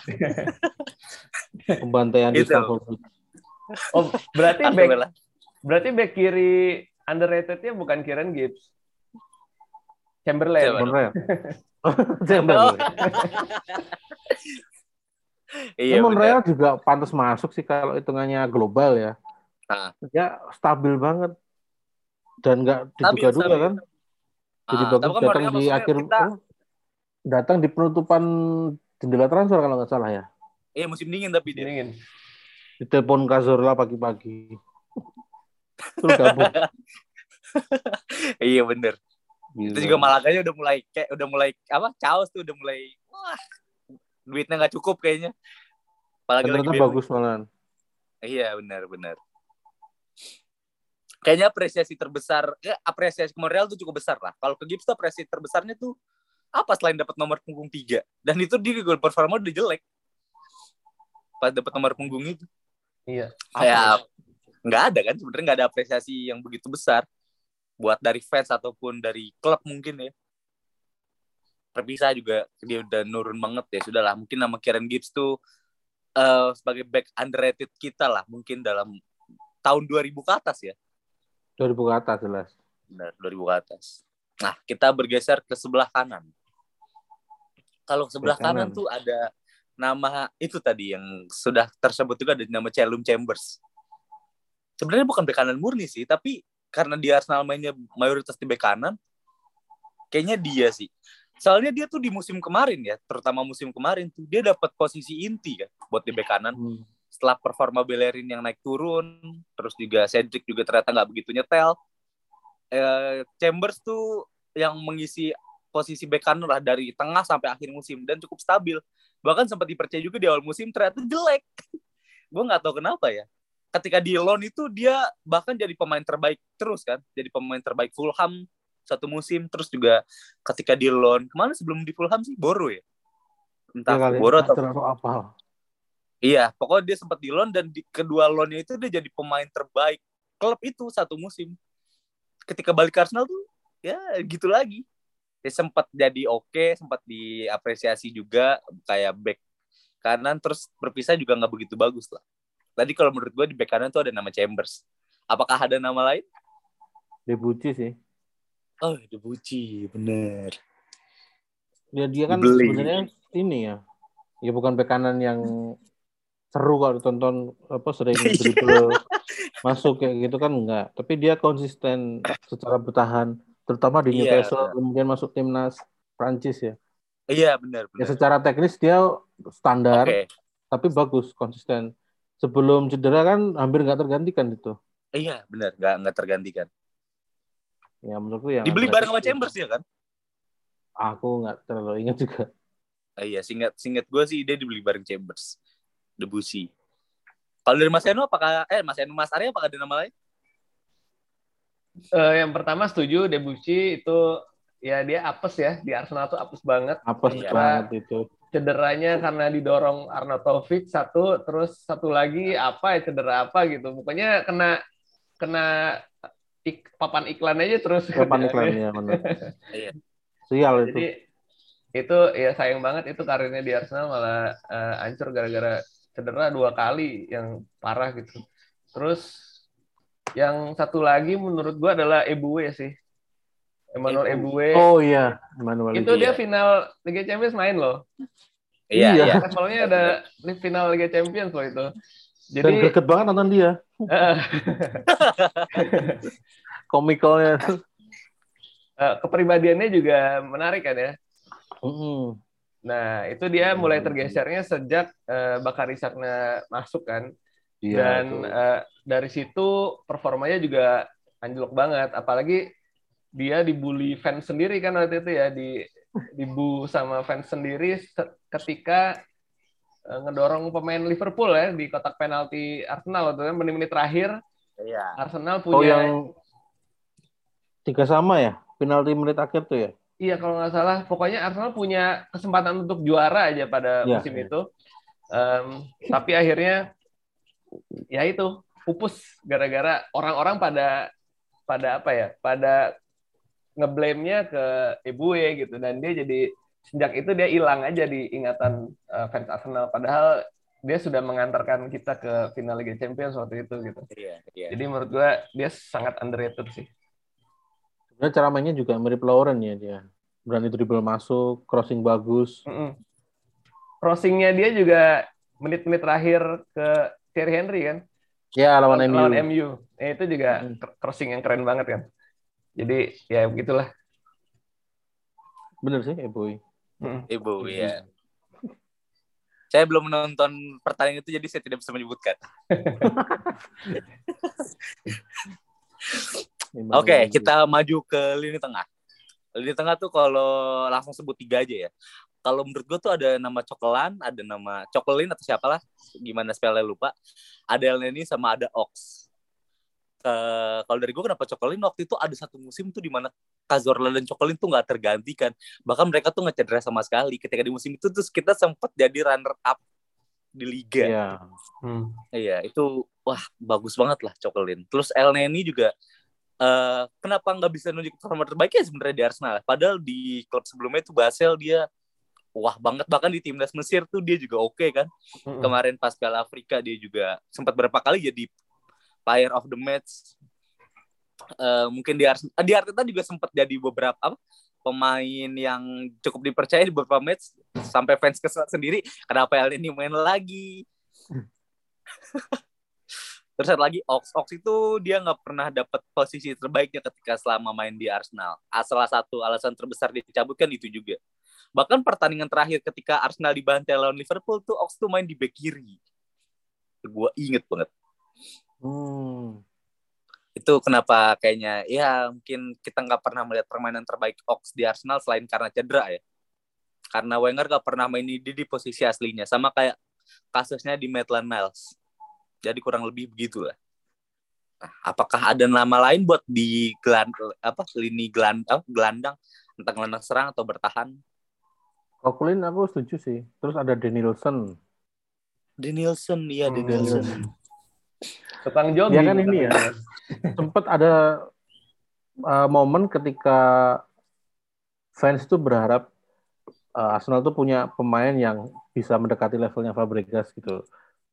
Pembantaian di Itu. Stamford Bridge. oh berarti back merah. berarti back kiri underratednya bukan Kieran Gibbs Chamberlain? Monreal. Chamberlain. Iya, Ya, Monreal juga pantas masuk sih kalau hitungannya global ya. Ah. Ya stabil banget dan nggak diduga-duga kan. Jadi Ah, bagus tapi kan datang di akhir kita, oh, datang di penutupan jendela transfer kalau nggak salah ya. iya musim dingin tapi dia. dingin Ditelepon Cazorla pagi-pagi. Terus gabung. iya bener. Itu Gila. juga Malaganya udah mulai kayak udah mulai apa? Chaos tuh udah mulai wah duitnya nggak cukup kayaknya. Apalagi ternyata bagus malahan. Iya benar benar. kayaknya apresiasi terbesar ya apresiasi ke Monreal tuh cukup besar lah. Kalau ke Gibbs tuh apresiasi terbesarnya tuh apa selain dapat nomor punggung tiga? Dan itu di goal performa udah jelek. Pas dapat nomor punggung itu. Iya. kayak nggak ada kan? Sebenarnya nggak ada apresiasi yang begitu besar. Buat dari fans ataupun dari klub mungkin ya terpisah juga dia udah nurun banget ya sudahlah mungkin nama Kieran Gibbs tuh eh, sebagai back underrated kita lah mungkin dalam tahun 2000 ke atas ya 2000 ke atas jelas. benar 2000 ke atas nah kita bergeser ke sebelah kanan kalau sebelah kanan. kanan. tuh ada nama itu tadi yang sudah tersebut juga ada nama Callum Chambers sebenarnya bukan bek kanan murni sih tapi karena di Arsenal mainnya mayoritas di bek kanan kayaknya dia sih soalnya dia tuh di musim kemarin ya terutama musim kemarin tuh dia dapat posisi inti kan buat di bek kanan Hmm. setelah performa Bellerin yang naik turun, terus juga Cedric juga ternyata nggak begitu nyetel. Eh, Chambers tuh yang mengisi posisi bek kanan lah dari tengah sampai akhir musim dan cukup stabil. Bahkan sempat dipercaya juga di awal musim ternyata jelek. Gue nggak tahu kenapa ya. Ketika di loan itu dia bahkan jadi pemain terbaik terus kan, jadi pemain terbaik Fulham satu musim terus juga ketika di loan ke mana sebelum di Fulham sih Boro ya entah Ya Boro atau terlalu apal. Iya, pokoknya dia sempat di loan dan di kedua loannya itu dia jadi pemain terbaik klub itu satu musim. Ketika balik ke Arsenal tuh ya gitu lagi. Dia sempat jadi oke, sempat diapresiasi juga kayak back kanan terus berpisah juga nggak begitu bagus lah. Tadi kalau menurut gue di back kanan tuh ada nama Chambers. Apakah ada nama lain? Debucci sih. Oh, Debucci, bener. Ya dia kan sebenarnya ini ya. Ya bukan bek kanan yang seru kalau ditonton apa sering Iya. dribble masuk kayak gitu kan enggak. Tapi dia konsisten secara bertahan terutama di Iya, Newcastle benar. kemudian masuk timnas Prancis ya. Iya, bener, Ya bener. secara teknis dia standar Oke. tapi bagus konsisten. Sebelum cedera kan hampir nggak tergantikan itu. Iya, bener. Nggak, nggak tergantikan. Ya menurutku yang Dibeli bareng sama Chambers ya kan? Aku nggak terlalu ingat juga. Ah, iya, singkat singkat gue sih dia dibeli bareng Chambers. Debussy. Kalau dari Mas Eno apakah eh Mas Eno Mas Arya apakah ada nama lain? Eh, yang pertama setuju Debussy itu ya dia apes ya di Arsenal tuh apes banget. Apa Iya. banget itu? Cederanya karena didorong Arnautovic satu, terus satu lagi apa ya cedera apa gitu. Pokoknya kena kena ik, papan iklan aja terus. Kerjaannya. iklannya benar. Iya. Sial itu. Jadi itu ya sayang banget itu karirnya di Arsenal malah eh, hancur gara-gara cedera dua kali yang parah gitu. Terus yang satu lagi menurut gua adalah Ebue sih. Emmanuel Ebu. Ebue. Oh iya, Manuel itu dia iya. final Liga Champions main loh. Iya, Iya. iya. Levelnya ada di final Liga Champions loh itu. Dan Jadi greget banget nonton dia. eh, Komikalnya. eh, kepribadiannya juga menarik kan ya. Mm-mm. Nah, itu dia mulai tergesernya sejak eh, Bakari Sakna masuk kan. Iya. dan eh, dari situ performanya juga anjlok banget apalagi dia dibully fans sendiri kan waktu itu ya di dibu sama fans sendiri se- ketika ngedorong pemain Liverpool ya di kotak penalti Arsenal waktu itu menit-menit terakhir Iya. Arsenal oh punya yang tiga sama ya? Penalti menit akhir tuh ya? iya kalau nggak salah pokoknya Arsenal punya kesempatan untuk juara aja pada Iya, musim iya. itu Em, tapi akhirnya ya itu pupus gara-gara orang-orang pada pada apa ya pada ngeblame-nya ke Ebue gitu dan dia jadi sejak itu dia hilang aja di ingatan eh, fans Arsenal padahal dia sudah mengantarkan kita ke final Liga Champions waktu itu gitu Iya, iya. jadi menurut gua dia sangat underrated sih Sebenarnya cara mainnya juga mirip Lauren ya dia. Berani dribble masuk, crossing bagus. Mm-mm. crossingnya dia juga menit-menit terakhir ke Thierry Henry kan Ya lawan MU. lawan MU. Eh, itu juga Mm. cr- crossing yang keren banget kan. Jadi ya begitulah. Bener sih, eh boy. Mm. Ibu, iya. Saya belum menonton pertandingan itu jadi saya tidak bisa menyebutkan. Oke, kita maju ke lini tengah. Lini tengah tuh kalau langsung sebut tiga aja ya. Kalau menurut gue tuh ada nama Cokelan, ada nama Cokelin atau siapalah, gimana spellnya lupa. Ada Elneny sama ada Ox. uh, kalau dari gue kenapa Cokolin waktu itu ada satu musim tuh di mana Cazorla dan Cokolin tuh nggak tergantikan bahkan mereka tuh nggak cedera sama sekali ketika di musim itu terus kita sempat jadi runner up di liga Iya. Hmm. iya itu wah bagus banget lah Cokolin terus El Neni juga uh, kenapa nggak bisa nunjuk performa terbaiknya sebenarnya di Arsenal padahal di klub sebelumnya itu Basel dia wah banget bahkan di timnas Mesir tuh dia juga oke kan Mm-mm. kemarin pas Piala Afrika dia juga sempat berapa kali jadi player of the match. Eh, mungkin di Ars- di Arteta juga sempat jadi beberapa apa, pemain yang cukup dipercaya di beberapa match sampai fans kesel sendiri kenapa El ini main lagi. Terus satu lagi Ox Ox itu dia nggak pernah dapat posisi terbaiknya ketika selama main di Arsenal. Ah, Salah satu alasan terbesar dicabut kan itu juga. Bahkan pertandingan terakhir ketika Arsenal dibantai lawan Liverpool tuh Ox tuh main di bek kiri. Gue inget banget. Hmm. Itu kenapa kayaknya ya mungkin kita nggak pernah melihat permainan terbaik Ox di Arsenal selain karena cedera ya. Karena Wenger nggak pernah main di, di posisi aslinya. Sama kayak kasusnya di Maitland Niles. Jadi kurang lebih begitulah. Nah, apakah ada nama lain buat di gelan, apa lini geland, apa, gelandang entah gelandang serang atau bertahan? Coquelin aku setuju sih. Terus ada Denilson. Danielson, iya Hmm. Danielson. Tukang jogging. Ya kan ini ya. Sempat ada uh, momen ketika fans itu berharap uh, Arsenal tuh punya pemain yang bisa mendekati levelnya Fabregas gitu.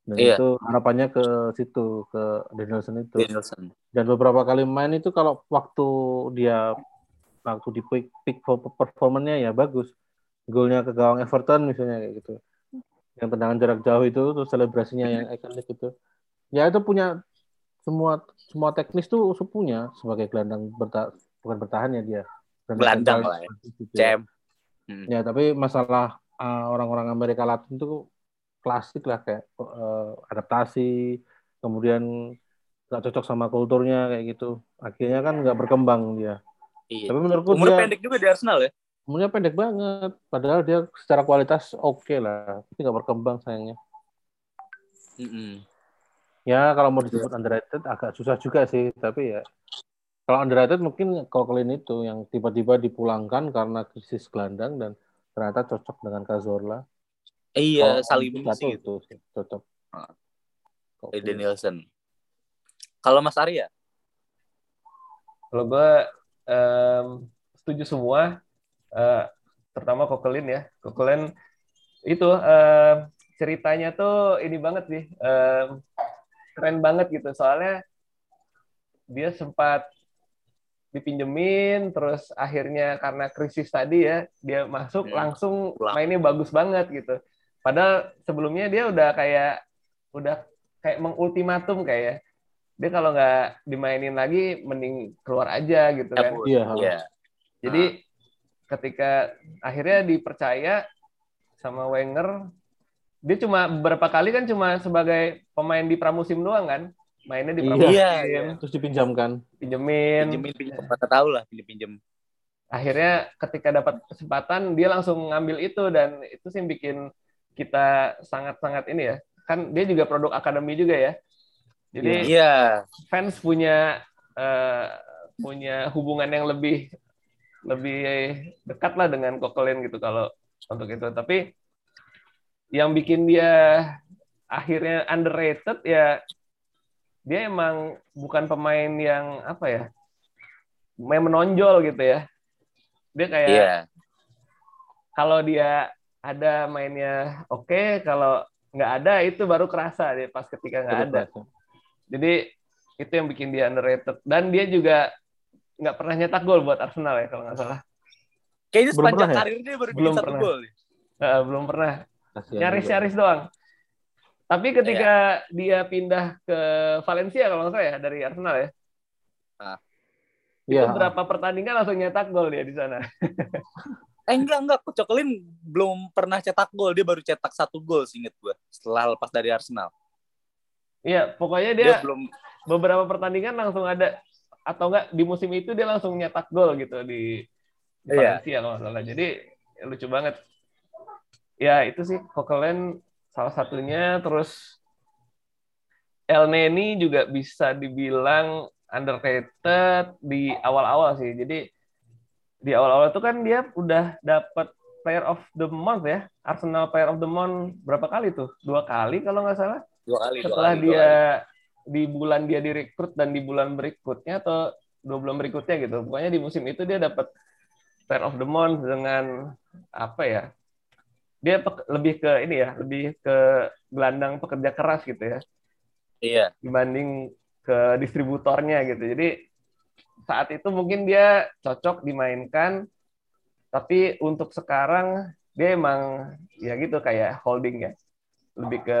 Dan Iya. itu harapannya ke situ ke Danielson itu. Danielson. Dan beberapa kali main itu kalau waktu dia waktu di peak, peak performanya ya bagus. Golnya ke gawang Everton misalnya kayak gitu. Yang tendangan jarak jauh itu terus selebrasinya yang ikonik itu. Ya itu punya semua semua teknis tuh punya sebagai gelandang berta, bukan bertahan ya dia. Gelandang lah ya. itu. Cem. Ya tapi masalah uh, orang-orang Amerika Latin itu klasik lah kayak uh, adaptasi, kemudian nggak cocok sama kulturnya kayak gitu. Akhirnya kan nggak berkembang dia. Iya. Tapi menurutku Umur dia pendek juga di Arsenal ya. umurnya pendek banget. Padahal dia secara kualitas oke lah, tapi nggak berkembang sayangnya. Mm-mm. Ya kalau mau disebut underrated agak susah juga sih, tapi ya kalau underrated mungkin Coquelin itu yang tiba-tiba dipulangkan karena krisis gelandang dan ternyata cocok dengan Cazorla. Iya, satu gitu. itu sih, cocok. Ah. Coquelin. Danielson. Kalau Mas Arya? Kalau gue em, setuju semua, eh, terutama Kokelin ya. Kokelin itu em, ceritanya tuh ini banget sih, em, keren banget gitu. Soalnya dia sempat dipinjemin, terus akhirnya karena krisis tadi ya, dia masuk Hmm. langsung Pulang. mainnya bagus banget gitu. Padahal sebelumnya dia udah kayak udah kayak mengultimatum kayak dia kalau nggak dimainin lagi mending keluar aja gitu kan. Iya. Iya. Jadi ketika akhirnya dipercaya sama Wenger, dia cuma beberapa kali kan cuma sebagai pemain di pramusim doang kan, mainnya di Iya. pramusim, Iya, iya. Terus dipinjamkan. pinjemin. Pinjemin pinjem tahu lah pinjem pinjem. Akhirnya ketika dapat kesempatan dia langsung ngambil itu dan itu sih bikin kita sangat-sangat ini ya. Kan dia juga produk akademi juga ya. Jadi Iya. fans punya eh, punya hubungan yang lebih lebih dekat lah dengan Kokelin gitu kalau untuk itu. Tapi yang bikin dia akhirnya underrated ya dia emang bukan pemain yang apa ya main menonjol gitu ya. Dia kayak Iya. kalau dia ada mainnya oke, kalau nggak ada itu baru kerasa dia pas ketika nggak ada. Jadi itu yang bikin dia underrated. Dan dia juga nggak pernah nyetak gol buat Arsenal ya kalau nggak salah. Kayaknya sepanjang ya? karir dia baru Belum pernah. gol. Eh, belum pernah. Nyaris-nyaris doang. Tapi ketika dia pindah ke Valencia kalau nggak salah ya dari Arsenal ya, juga. itu Iya. berapa pertandingan langsung nyetak gol dia di sana. Eh enggak enggak, Cokelin belum pernah cetak gol, dia baru cetak satu gol seinget gua setelah lepas dari Arsenal. Iya, pokoknya Dia, dia belum beberapa pertandingan langsung ada atau enggak di musim itu dia langsung nyetak gol gitu di, di Iya. Valencia kalau nggak salah. Jadi ya, lucu banget. Ya itu sih Coquelin salah satunya. Terus El Neni juga bisa dibilang underrated di awal-awal sih. Jadi di awal-awal itu kan dia udah dapat Player of the Month ya, Arsenal Player of the Month berapa kali tuh? Dua kali kalau nggak salah. Dua kali. Setelah dua kali, dia dua kali. di bulan dia direkrut dan di bulan berikutnya atau dua bulan berikutnya gitu. Pokoknya di musim itu dia dapat Player of the Month dengan apa ya? Dia lebih ke ini ya, lebih ke gelandang pekerja keras gitu ya. Iya. Dibanding ke distributornya gitu. Jadi saat itu mungkin dia cocok dimainkan tapi untuk sekarang dia emang ya gitu kayak holding ya lebih ke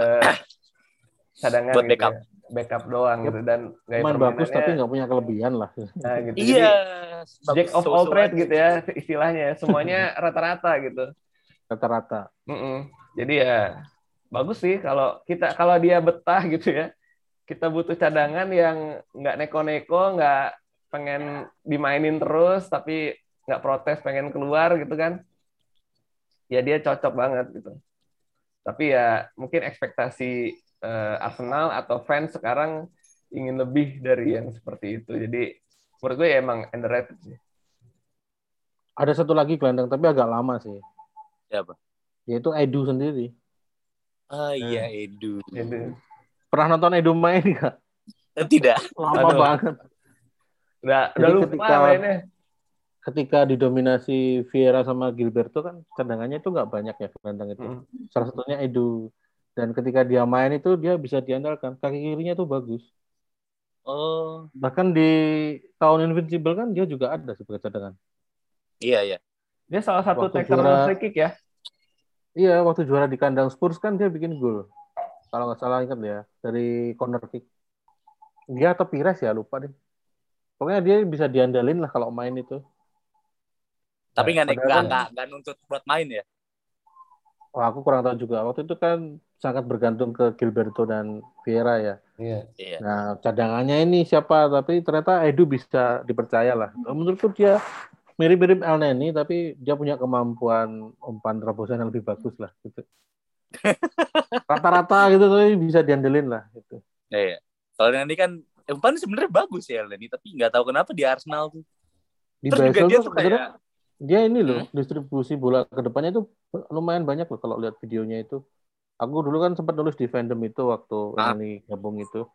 cadangan Buat gitu backup. ya. backup doang gitu dan gaya Main bagus tapi nggak punya kelebihan lah. nah, gitu. Iya. Jadi, jack of all trade gitu ya istilahnya semuanya rata-rata gitu Rata-rata. Mm-mm. jadi ya bagus sih kalau kita kalau dia betah gitu ya kita butuh cadangan yang nggak neko-neko nggak pengen dimainin terus tapi nggak protes pengen keluar gitu kan ya dia cocok banget gitu tapi ya mungkin ekspektasi eh, Arsenal atau fans sekarang ingin lebih dari yang seperti itu jadi menurut gue ya emang underrated sih Ada satu lagi gelandang tapi agak lama sih. Siapa? Yaitu Edu sendiri. Ah iya Edu. Jadi, Pernah nonton Edu main nggak? Eh, Tidak. Lama Aduh. banget. udah Jadi udah lupa ketika- mainnya Ketika didominasi Vieira sama Gilberto kan cadangannya itu nggak banyak ya gelandang itu. Mm. Salah satunya Edu. Dan ketika dia main itu dia bisa diandalkan. Kaki kirinya tuh bagus. Oh Bahkan di tahun Invincible kan dia juga ada sebagai cadangan. iya iya. Dia salah satu taker free kick ya Iya, waktu juara di kandang Spurs kan dia bikin gol. Kalau nggak salah ingat ya, dari corner kick. Dia atau Pires ya, lupa deh. Pokoknya dia bisa diandalin lah kalau main itu. Tapi nggak padahal nggak kan- nggak nggak nuntut buat main ya. Oh, aku kurang tahu juga. Waktu itu kan sangat bergantung ke Gilberto dan Vieira ya. iya Iya. Nah, cadangannya ini siapa? Tapi ternyata Edu bisa dipercaya lah. Menurutku dia mirip-mirip El Neni, tapi dia punya kemampuan umpan terobosan yang lebih bagus lah. Gitu. Rata-rata gitu, tapi bisa diandelin lah. Gitu. Iya. Kalau yang ini kan umpan sebenarnya bagus ya Elneny, tapi nggak tahu kenapa di Arsenal tuh. Di Terus juga dia tuh kayak dia ini loh distribusi bola ke depannya itu lumayan banyak loh kalau lihat videonya itu. Aku dulu kan sempat nulis di fandom itu waktu Ah. ini gabung itu.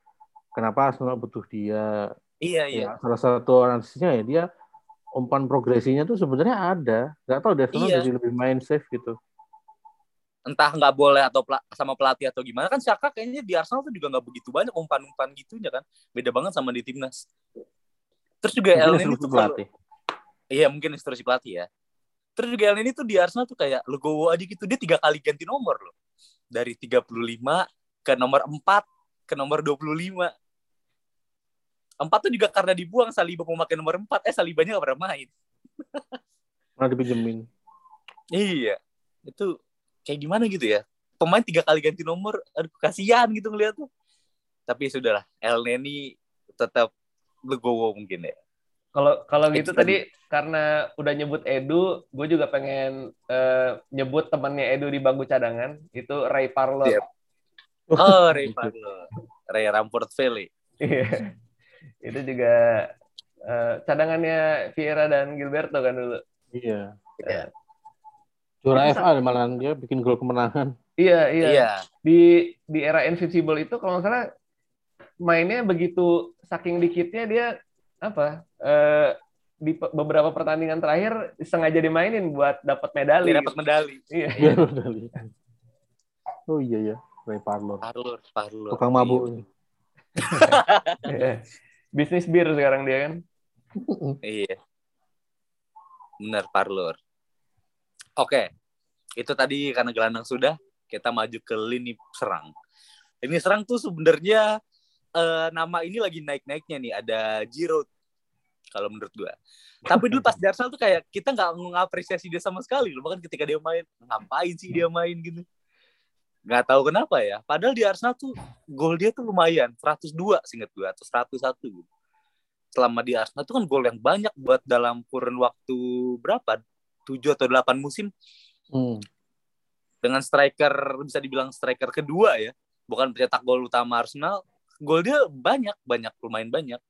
Kenapa Arsenal butuh dia? iya iya. Ya, salah satu analisisnya ya dia umpan progresinya tuh sebenarnya ada. Gak tahu deh Arsenal Iya. jadi lebih main safe gitu. Entah nggak boleh atau pela- sama pelatih atau gimana kan Saka kayaknya di Arsenal tuh juga nggak begitu banyak umpan-umpan gitunya kan. Beda banget sama di timnas. Terus juga Elneny instruksi tuh pelatih. Iya mungkin instruksi pelatih ya. Terus juga Elneny tuh di Arsenal tuh kayak legowo aja gitu. Dia tiga kali ganti nomor loh. Dari 35 ke nomor 4 ke nomor 25. Empat tuh juga karena dibuang Saliba mau pakai nomor 4. Eh Salibanya gak pernah main. Pernah dipinjemin. Iya. Itu kayak gimana gitu ya. Pemain tiga kali ganti nomor. Aduh kasihan gitu ngeliat tuh. Tapi sudahlah. Elneny tetap legowo mungkin ya. Kalau kalau Itu gitu tadi. tadi karena udah nyebut Edu, gue juga pengen eh, nyebut temannya Edu di bangku cadangan itu Ray Parlour. Siap. Oh, Ray Parlour. Ray Ramport Valley. Iya. Itu juga eh, cadangannya Vieira dan Gilberto kan dulu. Iya. Iya. Juara FA malah dia bikin gol kemenangan. Iya iya. Iya. Di di era Invincible itu kalau nggak salah mainnya begitu saking dikitnya dia apa eh, di pe- beberapa pertandingan terakhir sengaja dimainin buat dapat medali. Dia dapat medali. Iya. Iya, medali. Oh iya ya, Ray Parlour. Parlor, parlor. Tukang mabuk. Iya. Bisnis bir sekarang dia kan. Iya. Benar, parlor. Oke. Itu tadi karena gelandang sudah, kita maju ke lini serang. Lini serang tuh sebenarnya eh, nama ini lagi naik-naiknya nih. Ada Giroud. Kalau menurut gua. Tapi dulu pas di tuh kayak kita nggak mengapresiasi dia sama sekali. Loh. Bahkan ketika dia main, ngapain sih dia main gitu. Nggak tahu kenapa ya. Padahal di Arsenal tuh gol dia tuh lumayan. 102 singkat gua. Atau 101 gitu selama di Arsenal itu kan gol yang banyak buat dalam kurun waktu berapa? 7 atau 8 musim Hmm. dengan striker bisa dibilang striker kedua ya. Bukan pencetak gol utama Arsenal. Gol dia banyak, banyak lumayan banyak.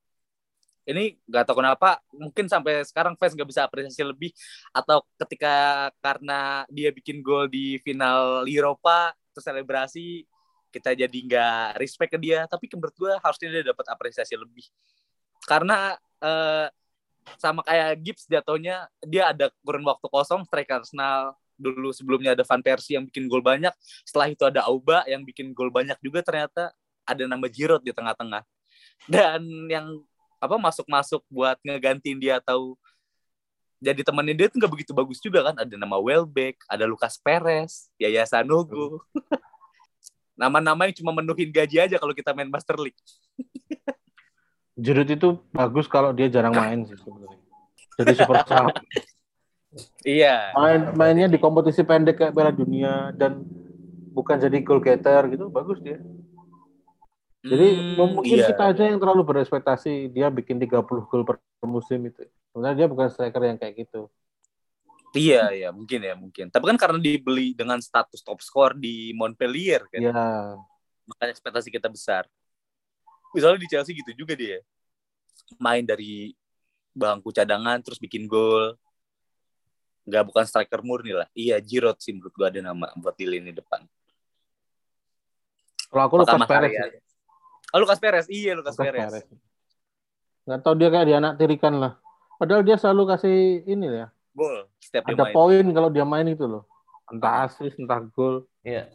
ini nggak tahu kenapa mungkin sampai sekarang fans nggak bisa apresiasi lebih atau ketika karena dia bikin gol di final Eropa terus selebrasi kita jadi nggak respect ke dia. Tapi menurut gue harusnya dia dapat apresiasi lebih. Karena eh, sama kayak Gibbs jatuhnya dia ada kurun waktu kosong striker Arsenal dulu sebelumnya ada Van Persie yang bikin gol banyak. Setelah itu ada Auba yang bikin gol banyak juga ternyata. Ada nama Giroud di tengah-tengah. Dan yang apa masuk-masuk buat ngegantiin dia atau jadi temannya dia tuh nggak begitu bagus juga kan. Ada nama Welbeck ada Lucas Perez Yaya Sanogo. Nama-nama yang cuma menuhin gaji aja kalau kita main Master League. Giroud itu bagus kalau dia jarang main sih sebenarnya. Jadi super sub iya. Main mainnya di kompetisi pendek kayak Piala Dunia dan bukan jadi goal getter gitu bagus dia jadi Hmm, mungkin iya. kita aja yang terlalu berespektasi dia bikin 30 gol per musim itu. Sebenarnya dia bukan striker yang kayak gitu. Iya, iya, mungkin ya, mungkin. Tapi kan karena dibeli dengan status top skor di Montpellier kan, Ya, makanya ekspektasi kita besar. Misalnya di Chelsea gitu juga dia. Main dari bangku cadangan terus bikin gol. Nggak bukan striker murni lah. Iya, Giroud sih menurut gua ada nama buat di lini depan. kalau aku Mas Perez. Arya? Oh, Lucas Perez. Iya, Lucas, Lucas Perez. Perez. Nggak tahu dia kayak anak tirikan lah. Padahal dia selalu kasih ini ya. Gol setiap Ada poin kalau dia main itu loh. Entah assist, entah gol. Iya.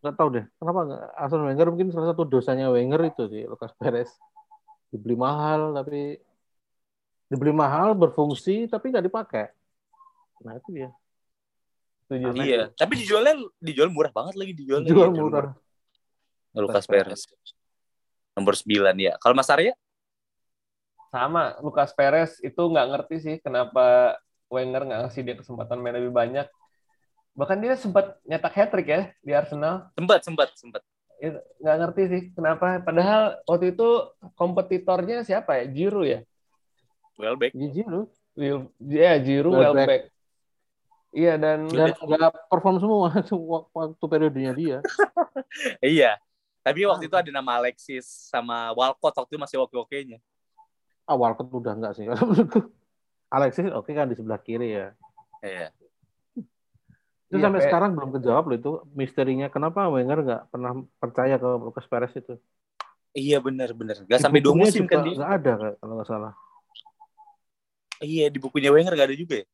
Nggak tahu deh. Kenapa nggak? Arsene Wenger mungkin salah satu dosanya Wenger itu sih Lucas Perez. Dibeli mahal tapi dibeli mahal berfungsi tapi nggak dipakai. Nah itu dia. Setuju. Iya, tapi dijualnya dijual murah banget lagi dijualnya. Jual Iya, murah. Lucas Perez. Nomor 9 ya. Kalau Mas Arya? Sama, Lucas Perez itu nggak ngerti sih kenapa Wenger nggak ngasih dia kesempatan main lebih banyak. Bahkan dia sempat nyetak hat-trick ya di Arsenal. Sempat, sempat, sempat. Nggak ngerti sih kenapa. Padahal waktu itu kompetitornya siapa ya? Giroud ya? Welbeck. Gigi lu. Will, ya Giroud, Welbeck. Welbeck. Iya dan Dan nggak perform semua waktu periodenya dia. Iya. Tapi waktu itu ada nama Alexis sama Walcott waktu itu masih oke-okenya. Ah, Walcott udah enggak sih. Alexis oke kan di sebelah kiri ya. Iya. Itu Iya, sampai kayak- sekarang belum kejawab loh itu misterinya kenapa Wenger nggak pernah percaya ke Lucas Perez itu. Iya benar benar. Gak Di sampai dua musim kan dia. nggak ada kalau nggak salah. Iya di bukunya Wenger gak ada juga ya.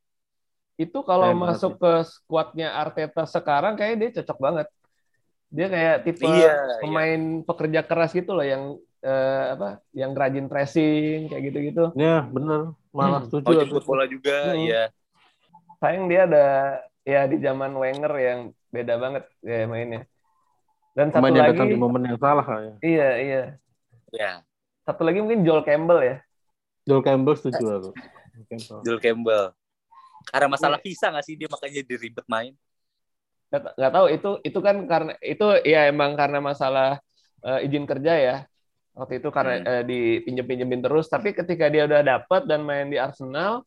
itu kalau Keren banget masuk ke skuadnya Arteta sekarang kayaknya dia cocok banget. Dia kayak tipe Iya, pemain pekerja keras gitu loh yang eh, apa? Yang rajin pressing kayak gitu-gitu. Ya bener, malah Hmm. setuju. Jemput bola juga. Hmm. Iya. Sayang dia ada ya di zaman Wenger yang beda banget ya mainnya. Dan satu Pemain lagi di momen yang salah ya. iya iya. Iya. Satu lagi mungkin Joel Campbell ya. Joel Campbell setuju aku. Joel Campbell. Joel Campbell. Karena Iya. masalah visa gak sih dia makanya diribet main. Nggak, tahu itu itu kan karena itu ya emang karena masalah eh, izin kerja ya. Waktu itu karena Hmm. eh, dipinjem-pinjemin terus, tapi ketika dia udah dapat dan main di Arsenal,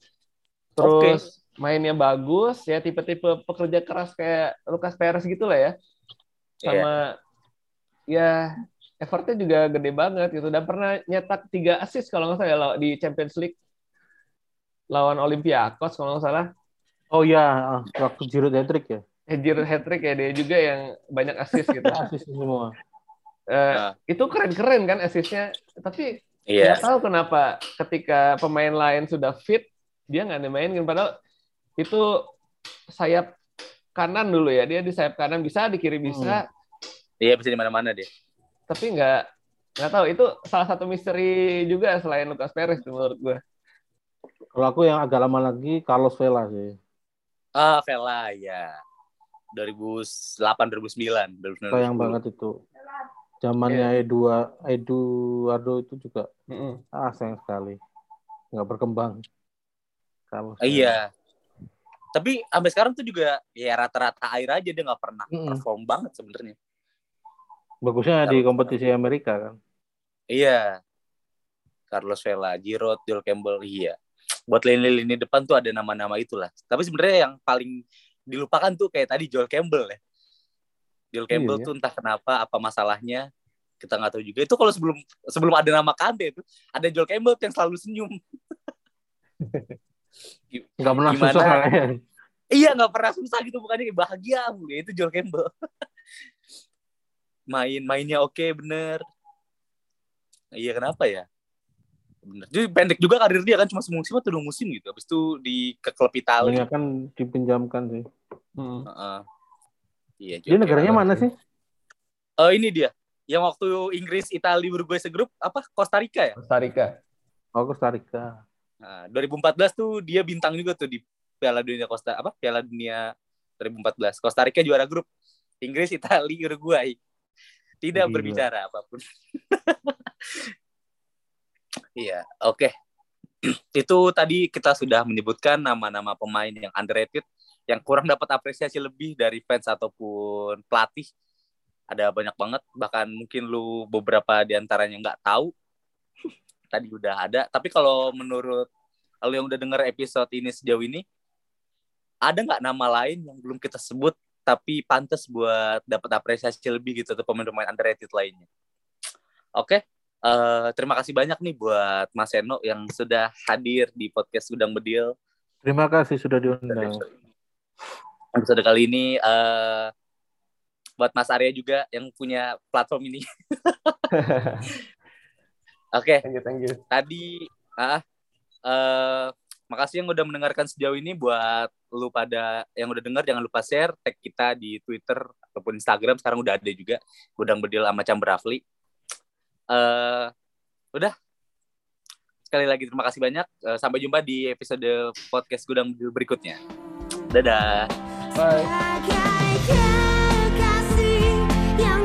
terus mainnya bagus, ya tipe-tipe pekerja keras kayak Lucas Perez gitu lah ya. Sama ya effortnya juga gede banget gitu dan pernah nyetak tiga assist kalau nggak salah ya, di Champions League lawan Olympiakos kalau nggak salah. Oh iya, waktu Giroud hat-trick ya. Eh, Giroud hat-trick ya dia juga yang banyak assist gitu. Asis semua. Eh, Nah. itu keren-keren kan assistnya tapi Iya. nggak tahu kenapa ketika pemain lain sudah fit dia nggak dimainin padahal itu sayap kanan dulu ya dia di sayap kanan bisa di kiri bisa Iya bisa di mana-mana dia. tapi nggak nggak tahu itu salah satu misteri juga selain Lucas Perez menurut gue Kalau aku yang agak lama lagi Carlos Vela sih. Ah, Vela ya. 2008 2009 2009. Sayang banget itu. Zamannya Edu Eduardo itu juga Mm-mm. ah sayang sekali. Nggak berkembang. Carlos Ah, Iya. Tapi sampai sekarang tuh juga ya rata-rata air aja dia nggak pernah Mm-mm. perform banget sebenarnya. Bagusnya di kompetisi Amerika kan. Iya. Carlos Vela, Giroud, Joel Campbell, iya. Buat lini-lini depan tuh ada nama-nama itulah. Tapi sebenarnya yang paling dilupakan tuh kayak tadi Joel Campbell ya. Joel Campbell Iya, tuh entah kenapa apa masalahnya kita nggak tahu juga. Itu kalau sebelum sebelum ada nama Kante itu ada Joel Campbell yang selalu senyum. Nggak pernah Gimana? susah ya. iya nggak pernah susah gitu bukannya bahagia itu Joel Campbell. Main mainnya oke okay, bener. Iya kenapa ya bener. Jadi pendek juga karir dia kan cuma semusim atau dua musim gitu. Habis itu di ke klub Italia. Kan dipinjamkan sih. Hmm. uh -uh. iya dia negaranya mana sih? Uh, ini dia. Yang waktu Inggris Italia Uruguay segrup apa? Costa Rica ya? Costa Rica. Oh Costa Rica. Nah 2014 tuh dia bintang juga tuh di Piala Dunia Costa apa? Piala Dunia 2014 Costa Rica juara grup. Inggris Italia Uruguay. Tidak Gila. berbicara apa pun iya oke okay. itu tadi kita sudah menyebutkan nama-nama pemain yang underrated yang kurang dapat apresiasi lebih dari fans ataupun pelatih ada banyak banget bahkan mungkin lu beberapa di antaranya nggak tahu tadi udah ada tapi kalau menurut lu yang udah denger episode ini sejauh ini ada nggak nama lain yang belum kita sebut tapi pantas buat dapat apresiasi lebih gitu atau pemain-pemain underrated lainnya oke okay. Uh, eh, terima kasih banyak nih buat Mas Eno yang sudah hadir di podcast Gudang Bedil terima kasih sudah diundang episode kali ini uh, buat Mas Arya juga yang punya platform ini. Oke. okay. Thank you, thank you. Tadi ah uh, makasih yang udah mendengarkan sejauh ini buat lu pada yang udah dengar jangan lupa share tag kita di Twitter ataupun Instagram sekarang udah ada juga Gudang Bedil sama Cam Rafli. Uh, udah sekali lagi terima kasih banyak. Uh, sampai jumpa di episode podcast Gudang berikutnya. Dadah. Bye. yang